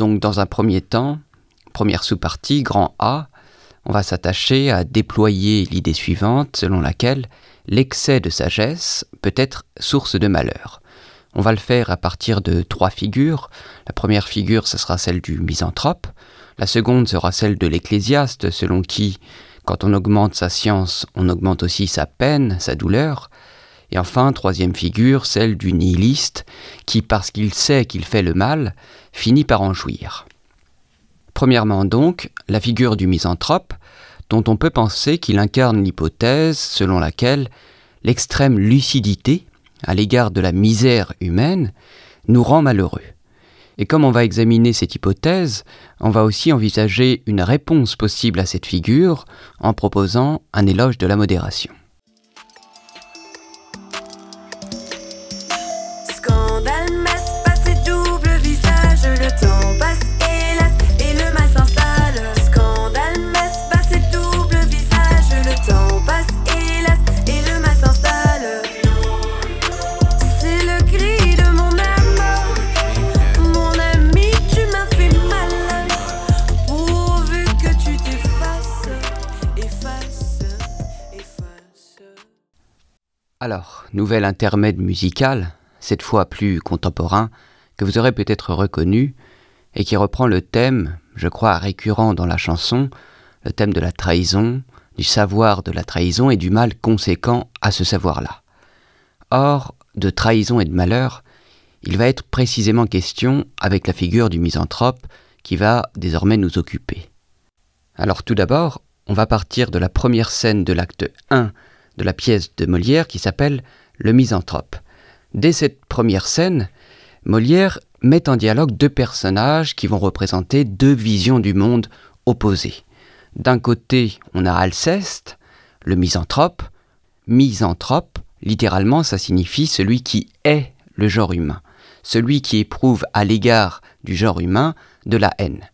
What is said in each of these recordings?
Donc dans un premier temps, première sous-partie, grand A, on va s'attacher à déployer l'idée suivante selon laquelle l'excès de sagesse peut être source de malheur. On va le faire à partir de trois figures. La première figure, ce sera celle du misanthrope. La seconde sera celle de l'ecclésiaste, selon qui, quand on augmente sa science, on augmente aussi sa peine, sa douleur. Et enfin, troisième figure, celle du nihiliste, qui, parce qu'il sait qu'il fait le mal, finit par en jouir. Premièrement donc, la figure du misanthrope, dont on peut penser qu'il incarne l'hypothèse selon laquelle l'extrême lucidité à l'égard de la misère humaine nous rend malheureux. Et comme on va examiner cette hypothèse, on va aussi envisager une réponse possible à cette figure en proposant un éloge de la modération. Alors, nouvel intermède musical, cette fois plus contemporain, que vous aurez peut-être reconnu, et qui reprend le thème, je crois récurrent dans la chanson, le thème de la trahison, du savoir de la trahison et du mal conséquent à ce savoir-là. Or, de trahison et de malheur, il va être précisément question avec la figure du misanthrope qui va désormais nous occuper. Alors tout d'abord, on va partir de la première scène de l'acte 1 de la pièce de Molière qui s'appelle Le Misanthrope. Dès cette première scène, Molière met en dialogue deux personnages qui vont représenter deux visions du monde opposées. D'un côté, on a Alceste, le misanthrope. Misanthrope, littéralement, ça signifie celui qui est le genre humain, celui qui éprouve à l'égard du genre humain de la haine.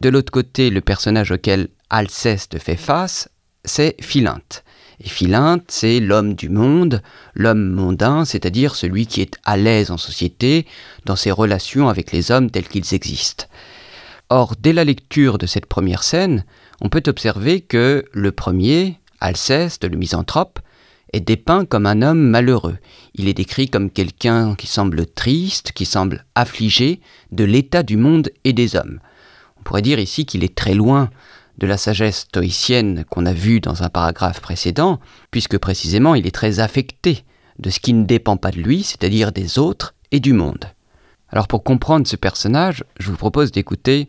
De l'autre côté, le personnage auquel Alceste fait face, c'est Philinte. Et Philinte, c'est l'homme du monde, l'homme mondain, c'est-à-dire celui qui est à l'aise en société, dans ses relations avec les hommes tels qu'ils existent. Or, dès la lecture de cette première scène, on peut observer que le premier, Alceste, le misanthrope, est dépeint comme un homme malheureux. Il est décrit comme quelqu'un qui semble triste, qui semble affligé de l'état du monde et des hommes. On pourrait dire ici qu'il est très loin de la sagesse stoïcienne qu'on a vue dans un paragraphe précédent, puisque précisément il est très affecté de ce qui ne dépend pas de lui, c'est-à-dire des autres et du monde. Alors pour comprendre ce personnage, je vous propose d'écouter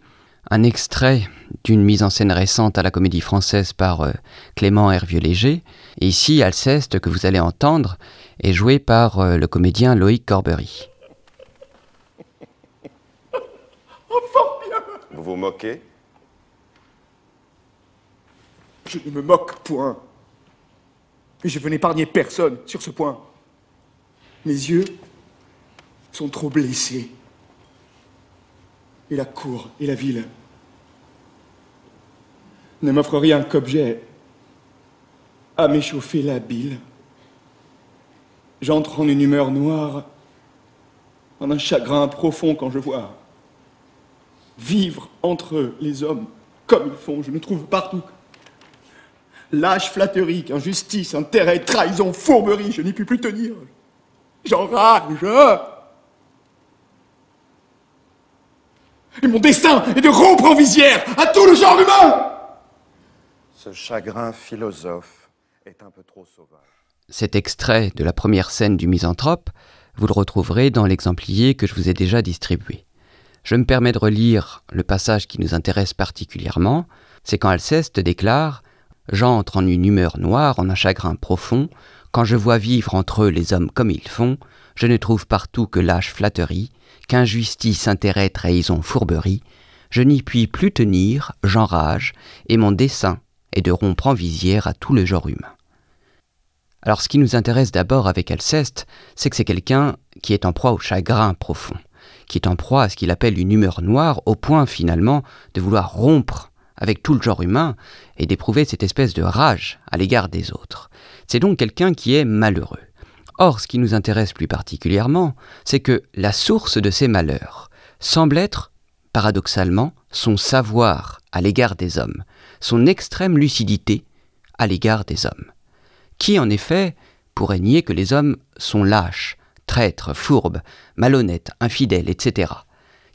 un extrait d'une mise en scène récente à la Comédie Française par euh, Clément Hervieux-Léger. Et ici, Alceste, que vous allez entendre, est joué par euh, le comédien Loïc Corbery. Vous vous moquez? Je ne me moque point. Mais je veux n'épargner personne sur ce point. Mes yeux sont trop blessés. Et la cour et la ville ne m'offrent rien qu'objet à m'échauffer la bile. J'entre en une humeur noire, en un chagrin profond quand je vois vivre entre les hommes comme ils font. Je ne trouve partout Lâche flatterie, injustice, intérêt, trahison, fourberie, je n'y puis plus tenir. J'enrage. Et mon destin est de rompre en visière à tout le genre humain. Ce chagrin philosophe est un peu trop sauvage. Cet extrait de la première scène du misanthrope, vous le retrouverez dans l'exemplier que je vous ai déjà distribué. Je me permets de relire le passage qui nous intéresse particulièrement, c'est quand Alceste déclare J'entre en une humeur noire, en un chagrin profond, quand je vois vivre entre eux les hommes comme ils font, je ne trouve partout que lâche flatterie, qu'injustice, intérêt, trahison, fourberie, je n'y puis plus tenir, j'enrage, et mon dessein est de rompre en visière à tout le genre humain. Alors ce qui nous intéresse d'abord avec Alceste, c'est que c'est quelqu'un qui est en proie au chagrin profond, qui est en proie à ce qu'il appelle une humeur noire, au point finalement de vouloir rompre avec tout le genre humain et d'éprouver cette espèce de rage à l'égard des autres. C'est donc quelqu'un qui est malheureux. Or, ce qui nous intéresse plus particulièrement, c'est que la source de ces malheurs semble être paradoxalement, son savoir à l'égard des hommes, son extrême lucidité à l'égard des hommes. Qui, en effet, pourrait nier que les hommes sont lâches, traîtres, fourbes, malhonnêtes, infidèles, etc.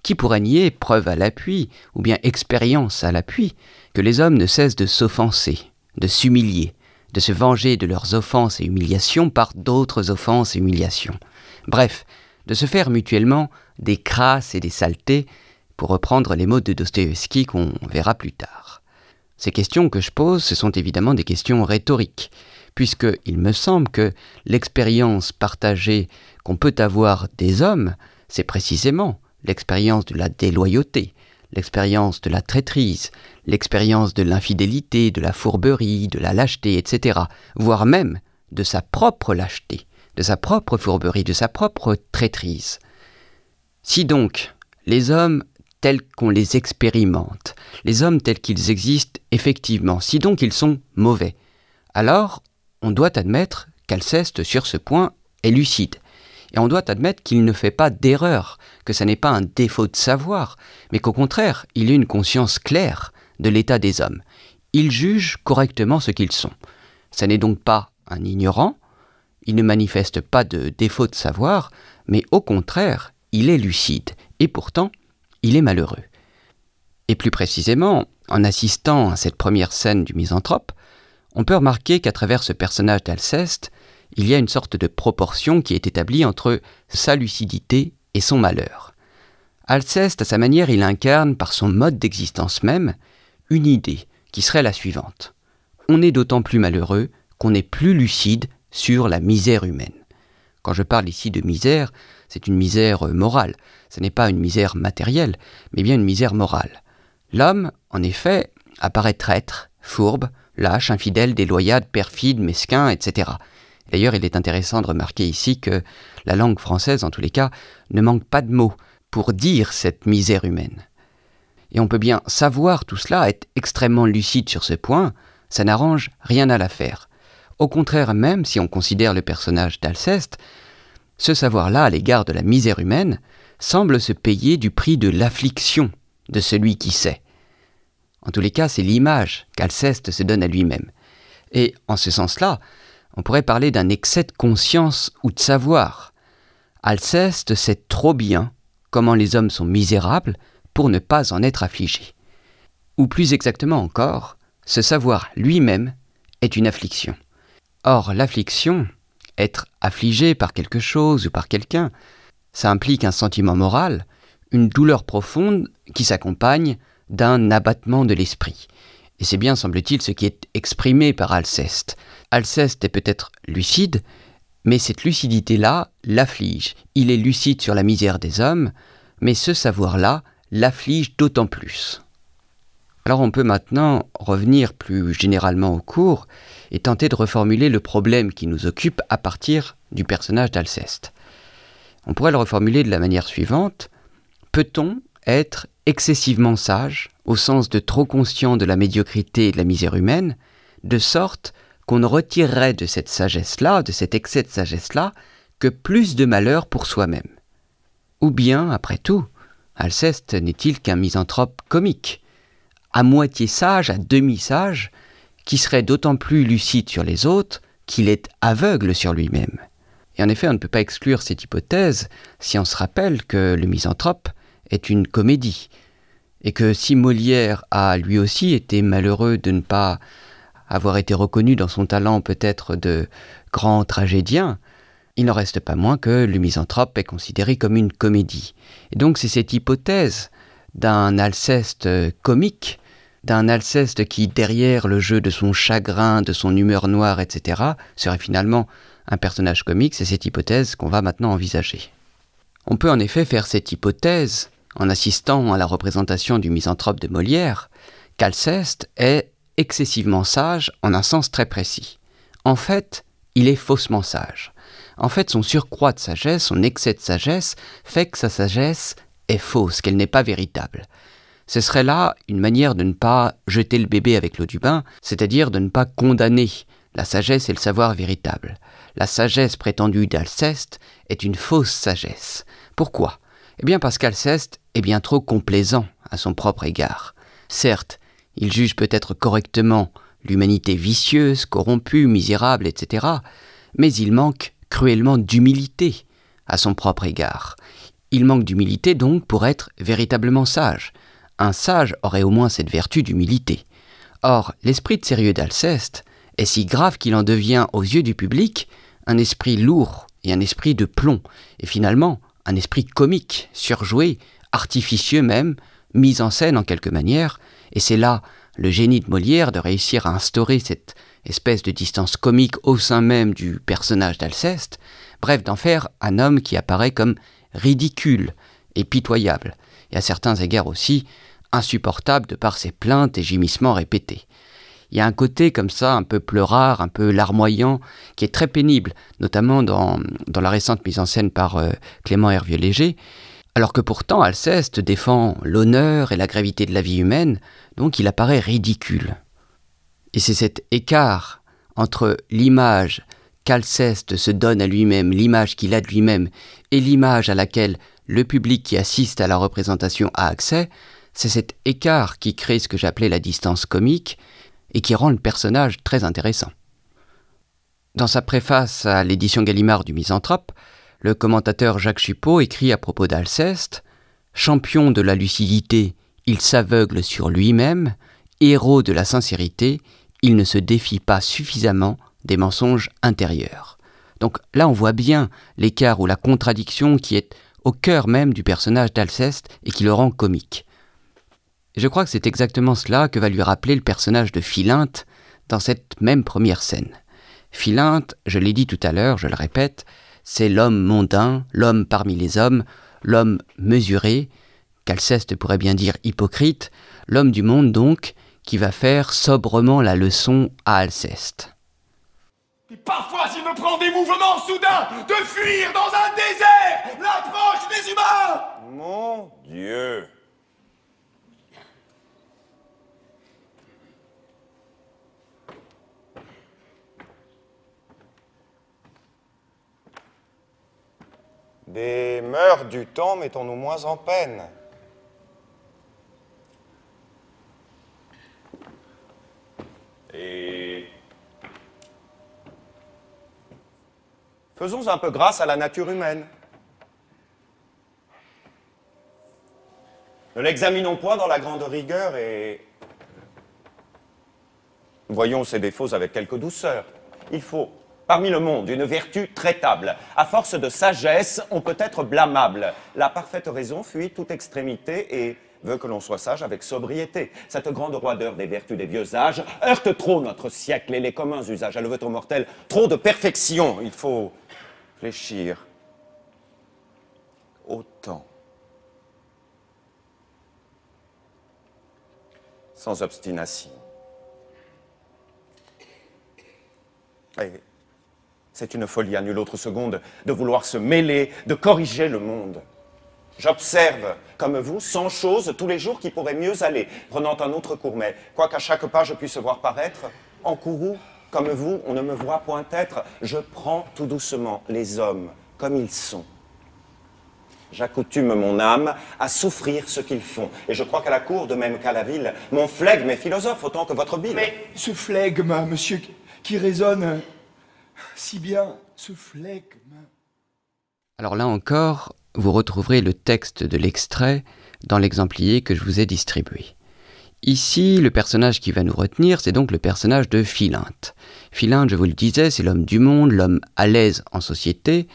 Qui pourrait nier, preuve à l'appui, ou bien expérience à l'appui, que les hommes ne cessent de s'offenser, de s'humilier, de se venger de leurs offenses et humiliations par d'autres offenses et humiliations. Bref, de se faire mutuellement des crasses et des saletés, pour reprendre les mots de Dostoïevski qu'on verra plus tard. Ces questions que je pose, ce sont évidemment des questions rhétoriques, puisque il me semble que l'expérience partagée qu'on peut avoir des hommes, c'est précisément l'expérience de la déloyauté, l'expérience de la traîtrise, l'expérience de l'infidélité, de la fourberie, de la lâcheté, etc., voire même de sa propre lâcheté, de sa propre fourberie, de sa propre traîtrise. Si donc les hommes tels qu'on les expérimente, les hommes tels qu'ils existent effectivement, si donc ils sont mauvais, alors on doit admettre qu'Alceste sur ce point est lucide. Et on doit admettre qu'il ne fait pas d'erreur, que ce n'est pas un défaut de savoir, mais qu'au contraire, il a une conscience claire de l'état des hommes. Il juge correctement ce qu'ils sont. Ce n'est donc pas un ignorant, il ne manifeste pas de défaut de savoir, mais au contraire, il est lucide, et pourtant, il est malheureux. Et plus précisément, en assistant à cette première scène du misanthrope, on peut remarquer qu'à travers ce personnage d'Alceste, il y a une sorte de proportion qui est établie entre sa lucidité et son malheur. Alceste, à sa manière, il incarne par son mode d'existence même une idée qui serait la suivante. On est d'autant plus malheureux qu'on est plus lucide sur la misère humaine. Quand je parle ici de misère, c'est une misère morale, ce n'est pas une misère matérielle, mais bien une misère morale. L'homme, en effet, apparaît traître, fourbe, lâche, infidèle, déloyal, perfide, mesquin, etc. D'ailleurs, il est intéressant de remarquer ici que la langue française, en tous les cas, ne manque pas de mots pour dire cette misère humaine. Et on peut bien savoir tout cela, être extrêmement lucide sur ce point, ça n'arrange rien à l'affaire. Au contraire même, si on considère le personnage d'Alceste, ce savoir-là à l'égard de la misère humaine semble se payer du prix de l'affliction de celui qui sait. En tous les cas, c'est l'image qu'Alceste se donne à lui-même. Et en ce sens-là, on pourrait parler d'un excès de conscience ou de savoir. Alceste sait trop bien comment les hommes sont misérables pour ne pas en être affligés. Ou plus exactement encore, ce savoir lui-même est une affliction. Or, l'affliction, être affligé par quelque chose ou par quelqu'un, ça implique un sentiment moral, une douleur profonde qui s'accompagne d'un abattement de l'esprit. Et c'est bien, semble-t-il, ce qui est exprimé par Alceste. Alceste est peut-être lucide, mais cette lucidité-là l'afflige. Il est lucide sur la misère des hommes, mais ce savoir-là l'afflige d'autant plus. Alors on peut maintenant revenir plus généralement au cours et tenter de reformuler le problème qui nous occupe à partir du personnage d'Alceste. On pourrait le reformuler de la manière suivante. Peut-on être excessivement sage, au sens de trop conscient de la médiocrité et de la misère humaine, de sorte qu'on ne retirerait de cette sagesse-là, de cet excès de sagesse-là, que plus de malheur pour soi-même. Ou bien, après tout, Alceste n'est-il qu'un misanthrope comique, à moitié sage, à demi sage, qui serait d'autant plus lucide sur les autres qu'il est aveugle sur lui-même. Et en effet, on ne peut pas exclure cette hypothèse si on se rappelle que le misanthrope est une comédie, et que si Molière a lui aussi été malheureux de ne pas avoir été reconnu dans son talent peut-être de grand tragédien, il n'en reste pas moins que le misanthrope est considéré comme une comédie. Et donc c'est cette hypothèse d'un Alceste comique, d'un Alceste qui, derrière le jeu de son chagrin, de son humeur noire, etc., serait finalement un personnage comique, c'est cette hypothèse qu'on va maintenant envisager. On peut en effet faire cette hypothèse en assistant à la représentation du misanthrope de Molière, qu'Alceste est excessivement sage en un sens très précis. En fait, il est faussement sage. En fait, son surcroît de sagesse, son excès de sagesse, fait que sa sagesse est fausse, qu'elle n'est pas véritable. Ce serait là une manière de ne pas jeter le bébé avec l'eau du bain, c'est-à-dire de ne pas condamner la sagesse et le savoir véritable. La sagesse prétendue d'Alceste est une fausse sagesse. Pourquoi? Eh bien parce qu'Alceste est bien trop complaisant à son propre égard. Certes, il juge peut-être correctement l'humanité vicieuse, corrompue, misérable, etc., mais il manque cruellement d'humilité à son propre égard. Il manque d'humilité donc pour être véritablement sage. Un sage aurait au moins cette vertu d'humilité. Or, l'esprit de sérieux d'Alceste est si grave qu'il en devient aux yeux du public un esprit lourd et un esprit de plomb, et finalement un esprit comique, surjoué, artificieux même, mis en scène en quelque manière, et c'est là le génie de Molière de réussir à instaurer cette espèce de distance comique au sein même du personnage d'Alceste, bref d'en faire un homme qui apparaît comme ridicule et pitoyable, et à certains égards aussi insupportable de par ses plaintes et gémissements répétés. Il y a un côté comme ça, un peu pleurard, un peu larmoyant, qui est très pénible, notamment dans, la récente mise en scène par euh, Clément Hervieux-Léger, alors que pourtant Alceste défend l'honneur et la gravité de la vie humaine, donc il apparaît ridicule. Et c'est cet écart entre l'image qu'Alceste se donne à lui-même, l'image qu'il a de lui-même, et l'image à laquelle le public qui assiste à la représentation a accès, c'est cet écart qui crée ce que j'appelais la distance comique et qui rend le personnage très intéressant. Dans sa préface à l'édition Gallimard du Misanthrope, le commentateur Jacques Chupot écrit à propos d'Alceste Champion de la lucidité, il s'aveugle sur lui-même, héros de la sincérité, il ne se défie pas suffisamment des mensonges intérieurs. Donc là, on voit bien l'écart ou la contradiction qui est au cœur même du personnage d'Alceste et qui le rend comique. Je crois que c'est exactement cela que va lui rappeler le personnage de Philinte dans cette même première scène. Philinte, je l'ai dit tout à l'heure, je le répète, c'est l'homme mondain, l'homme parmi les hommes, l'homme mesuré, qu'Alceste pourrait bien dire hypocrite, l'homme du monde donc, qui va faire sobrement la leçon à Alceste. Et parfois, il me prend des mouvements soudains de fuir dans un désert l'approche des humains Mon Dieu Des mœurs du temps mettons-nous moins en peine. Et faisons un peu grâce à la nature humaine. Ne l'examinons point dans la grande rigueur et voyons ses défauts avec quelque douceur. Il faut parmi le monde une vertu traitable. À force de sagesse, on peut être blâmable. La parfaite raison fuit toute extrémité et veut que l'on soit sage avec sobriété. Cette grande roideur des vertus des vieux âges heurte trop notre siècle et les communs usages. Elle veut au mortel trop de perfection. Il faut fléchir autant. Sans obstination. C'est une folie à nulle autre seconde de vouloir se mêler, de corriger le monde. J'observe, comme vous, cent choses tous les jours qui pourraient mieux aller, prenant un autre cours, mais quoiqu'à chaque pas je puisse voir paraître, en courroux, comme vous, on ne me voit point être, je prends tout doucement les hommes comme ils sont. J'accoutume mon âme à souffrir ce qu'ils font. Et je crois qu'à la cour, de même qu'à la ville, mon flegme est philosophe autant que votre bile. Mais ce flegme, monsieur, qui résonne si bien ce. Alors là encore, vous retrouverez le texte de l'extrait dans l'exemplier que je vous ai distribué. Ici, le personnage qui va nous retenir, c'est donc le personnage de Philinte. Philinte, je vous le disais, c'est l'homme du monde, l'homme à l'aise en société,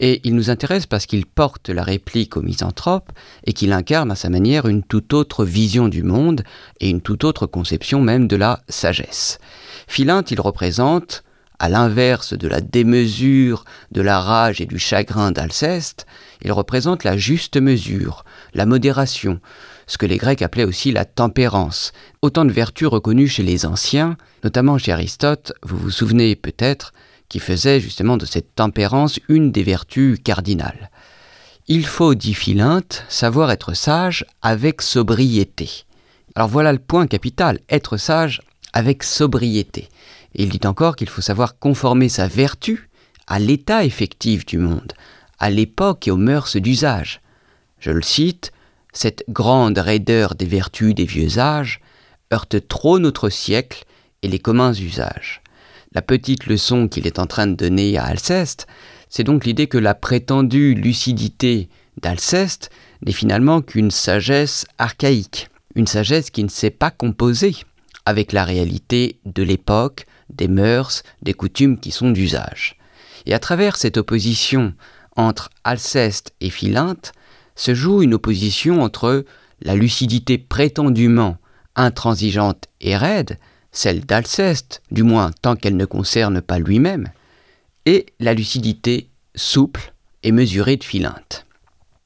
et il nous intéresse parce qu'il porte la réplique au misanthrope et qu'il incarne à sa manière une toute autre vision du monde et une toute autre conception même de la sagesse. Philinte, il représente à l'inverse de la démesure, de la rage et du chagrin d'Alceste, il représente la juste mesure, la modération, ce que les Grecs appelaient aussi la tempérance, autant de vertus reconnues chez les anciens, notamment chez Aristote, vous vous souvenez peut-être, qui faisait justement de cette tempérance une des vertus cardinales. Il faut, dit Philinte, savoir être sage avec sobriété. Alors voilà le point capital, être sage avec sobriété. Il dit encore qu'il faut savoir conformer sa vertu à l'état effectif du monde, à l'époque et aux mœurs d'usage. Je le cite, Cette grande raideur des vertus des vieux âges heurte trop notre siècle et les communs usages. La petite leçon qu'il est en train de donner à Alceste, c'est donc l'idée que la prétendue lucidité d'Alceste n'est finalement qu'une sagesse archaïque, une sagesse qui ne s'est pas composer avec la réalité de l'époque, des mœurs, des coutumes qui sont d'usage. Et à travers cette opposition entre Alceste et Philinte se joue une opposition entre la lucidité prétendument intransigeante et raide, celle d'Alceste, du moins tant qu'elle ne concerne pas lui-même, et la lucidité souple et mesurée de Philinte.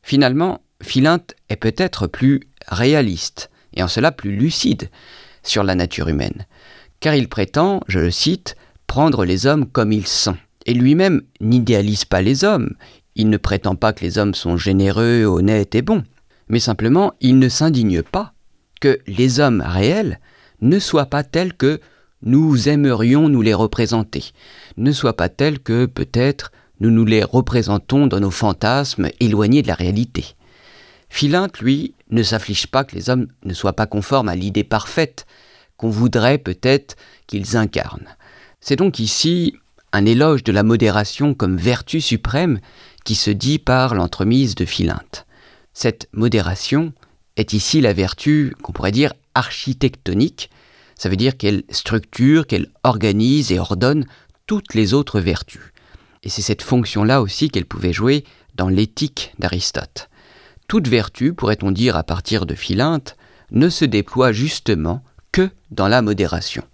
Finalement, Philinte est peut-être plus réaliste, et en cela plus lucide, sur la nature humaine, car il prétend, je le cite, prendre les hommes comme ils sont. Et lui-même n'idéalise pas les hommes, il ne prétend pas que les hommes sont généreux, honnêtes et bons, mais simplement il ne s'indigne pas que les hommes réels ne soient pas tels que nous aimerions nous les représenter, ne soient pas tels que peut-être nous nous les représentons dans nos fantasmes éloignés de la réalité. Philinte, lui, ne s'afflige pas que les hommes ne soient pas conformes à l'idée parfaite qu'on voudrait peut-être qu'ils incarnent. C'est donc ici un éloge de la modération comme vertu suprême qui se dit par l'entremise de Philinte. Cette modération est ici la vertu qu'on pourrait dire architectonique, ça veut dire qu'elle structure, qu'elle organise et ordonne toutes les autres vertus. Et c'est cette fonction-là aussi qu'elle pouvait jouer dans l'éthique d'Aristote. Toute vertu, pourrait-on dire à partir de Philinte, ne se déploie justement que dans la modération.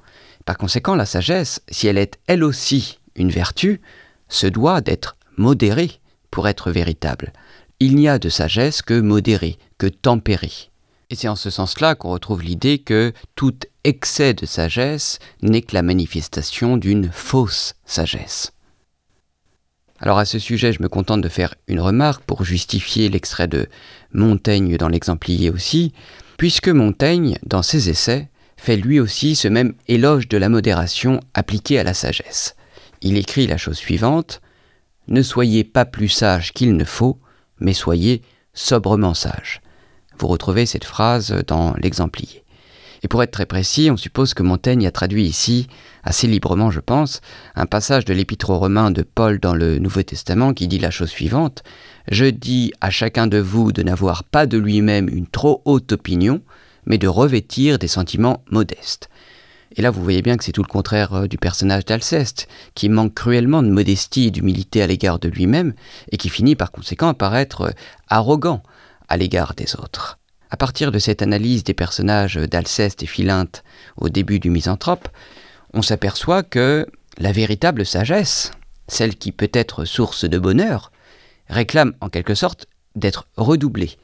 Par conséquent, la sagesse, si elle est elle aussi une vertu, se doit d'être modérée pour être véritable. Il n'y a de sagesse que modérée, que tempérée. Et c'est en ce sens-là qu'on retrouve l'idée que tout excès de sagesse n'est que la manifestation d'une fausse sagesse. Alors à ce sujet, je me contente de faire une remarque pour justifier l'extrait de Montaigne dans l'exemplier aussi, puisque Montaigne, dans ses essais, fait lui aussi ce même éloge de la modération appliquée à la sagesse. Il écrit la chose suivante Ne soyez pas plus sage qu'il ne faut, mais soyez sobrement sage. Vous retrouvez cette phrase dans l'exemplier. Et pour être très précis, on suppose que Montaigne a traduit ici, assez librement je pense, un passage de l'épître aux Romains de Paul dans le Nouveau Testament qui dit la chose suivante Je dis à chacun de vous de n'avoir pas de lui-même une trop haute opinion, mais de revêtir des sentiments modestes. Et là, vous voyez bien que c'est tout le contraire euh, du personnage d'Alceste, qui manque cruellement de modestie et d'humilité à l'égard de lui-même, et qui finit par conséquent par être euh, arrogant à l'égard des autres. À partir de cette analyse des personnages d'Alceste et Philinte au début du Misanthrope, on s'aperçoit que la véritable sagesse, celle qui peut être source de bonheur, réclame en quelque sorte d'être redoublée,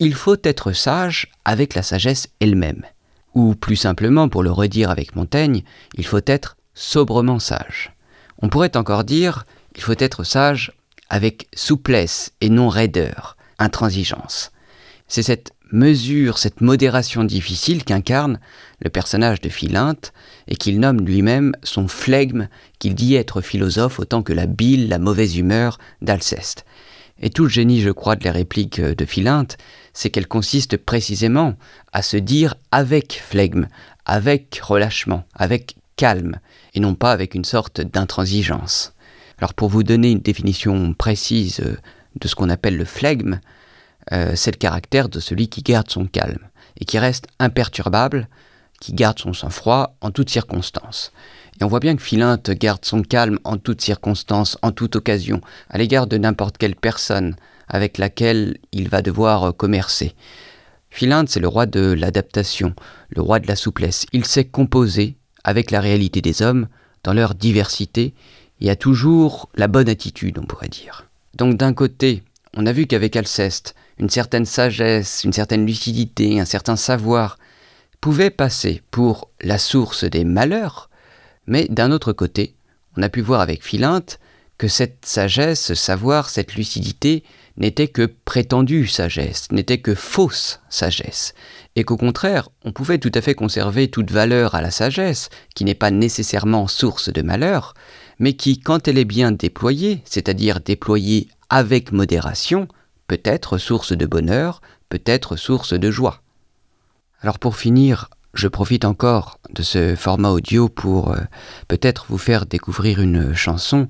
il faut être sage avec la sagesse elle-même. Ou plus simplement, pour le redire avec Montaigne, il faut être sobrement sage. On pourrait encore dire, il faut être sage avec souplesse et non raideur, intransigeance. C'est cette mesure, cette modération difficile qu'incarne le personnage de Philinte et qu'il nomme lui-même son flegme qu'il dit être philosophe autant que la bile, la mauvaise humeur d'Alceste. Et tout le génie, je crois, de la réplique de Philinte, c'est qu'elle consiste précisément à se dire avec flegme, avec relâchement, avec calme, et non pas avec une sorte d'intransigeance. Alors pour vous donner une définition précise de ce qu'on appelle le flegme, euh, c'est le caractère de celui qui garde son calme, et qui reste imperturbable, qui garde son sang-froid en toutes circonstances. Et on voit bien que Philinte garde son calme en toutes circonstances, en toute occasion, à l'égard de n'importe quelle personne avec laquelle il va devoir commercer. Philinte, c'est le roi de l'adaptation, le roi de la souplesse. Il sait composer avec la réalité des hommes, dans leur diversité, et a toujours la bonne attitude, on pourrait dire. Donc d'un côté, on a vu qu'avec Alceste, une certaine sagesse, une certaine lucidité, un certain savoir pouvaient passer pour la source des malheurs, mais d'un autre côté, on a pu voir avec Philinte que cette sagesse, ce savoir, cette lucidité n'était que prétendue sagesse, n'était que fausse sagesse, et qu'au contraire, on pouvait tout à fait conserver toute valeur à la sagesse, qui n'est pas nécessairement source de malheur, mais qui, quand elle est bien déployée, c'est-à-dire déployée avec modération, peut être source de bonheur, peut être source de joie. Alors pour finir, je profite encore de ce format audio pour euh, peut-être vous faire découvrir une chanson,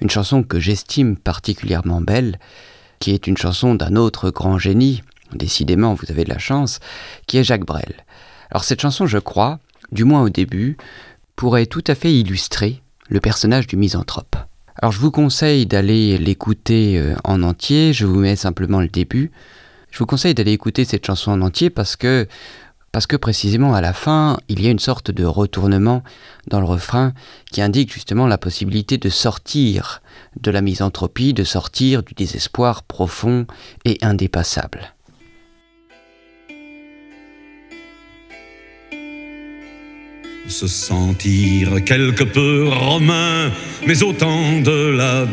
une chanson que j'estime particulièrement belle, qui est une chanson d'un autre grand génie, décidément vous avez de la chance, qui est Jacques Brel. Alors cette chanson, je crois, du moins au début, pourrait tout à fait illustrer le personnage du misanthrope. Alors je vous conseille d'aller l'écouter euh, en entier, je vous mets simplement le début. Je vous conseille d'aller écouter cette chanson en entier parce que parce que précisément à la fin, il y a une sorte de retournement dans le refrain qui indique justement la possibilité de sortir de la misanthropie, de sortir du désespoir profond et indépassable. Se sentir quelque peu romain, mais autant de la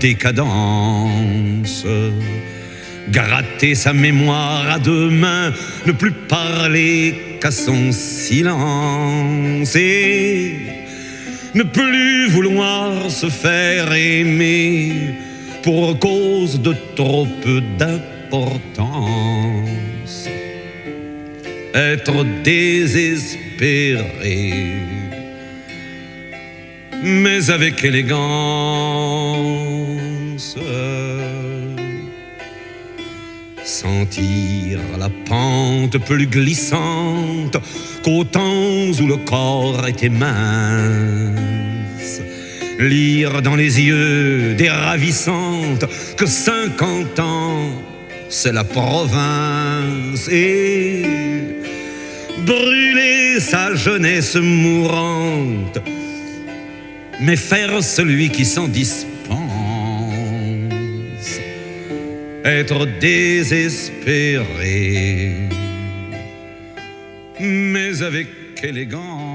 décadence gratter sa mémoire à deux mains, ne plus parler qu'à son silence et ne plus vouloir se faire aimer pour cause de trop peu d'importance. Être désespéré, mais avec élégance sentir la pente plus glissante qu'au temps où le corps était mince. Lire dans les yeux des ravissantes que cinquante ans, c'est la province et brûler sa jeunesse mourante, mais faire celui qui s'en dispense être désespéré, mais avec élégance.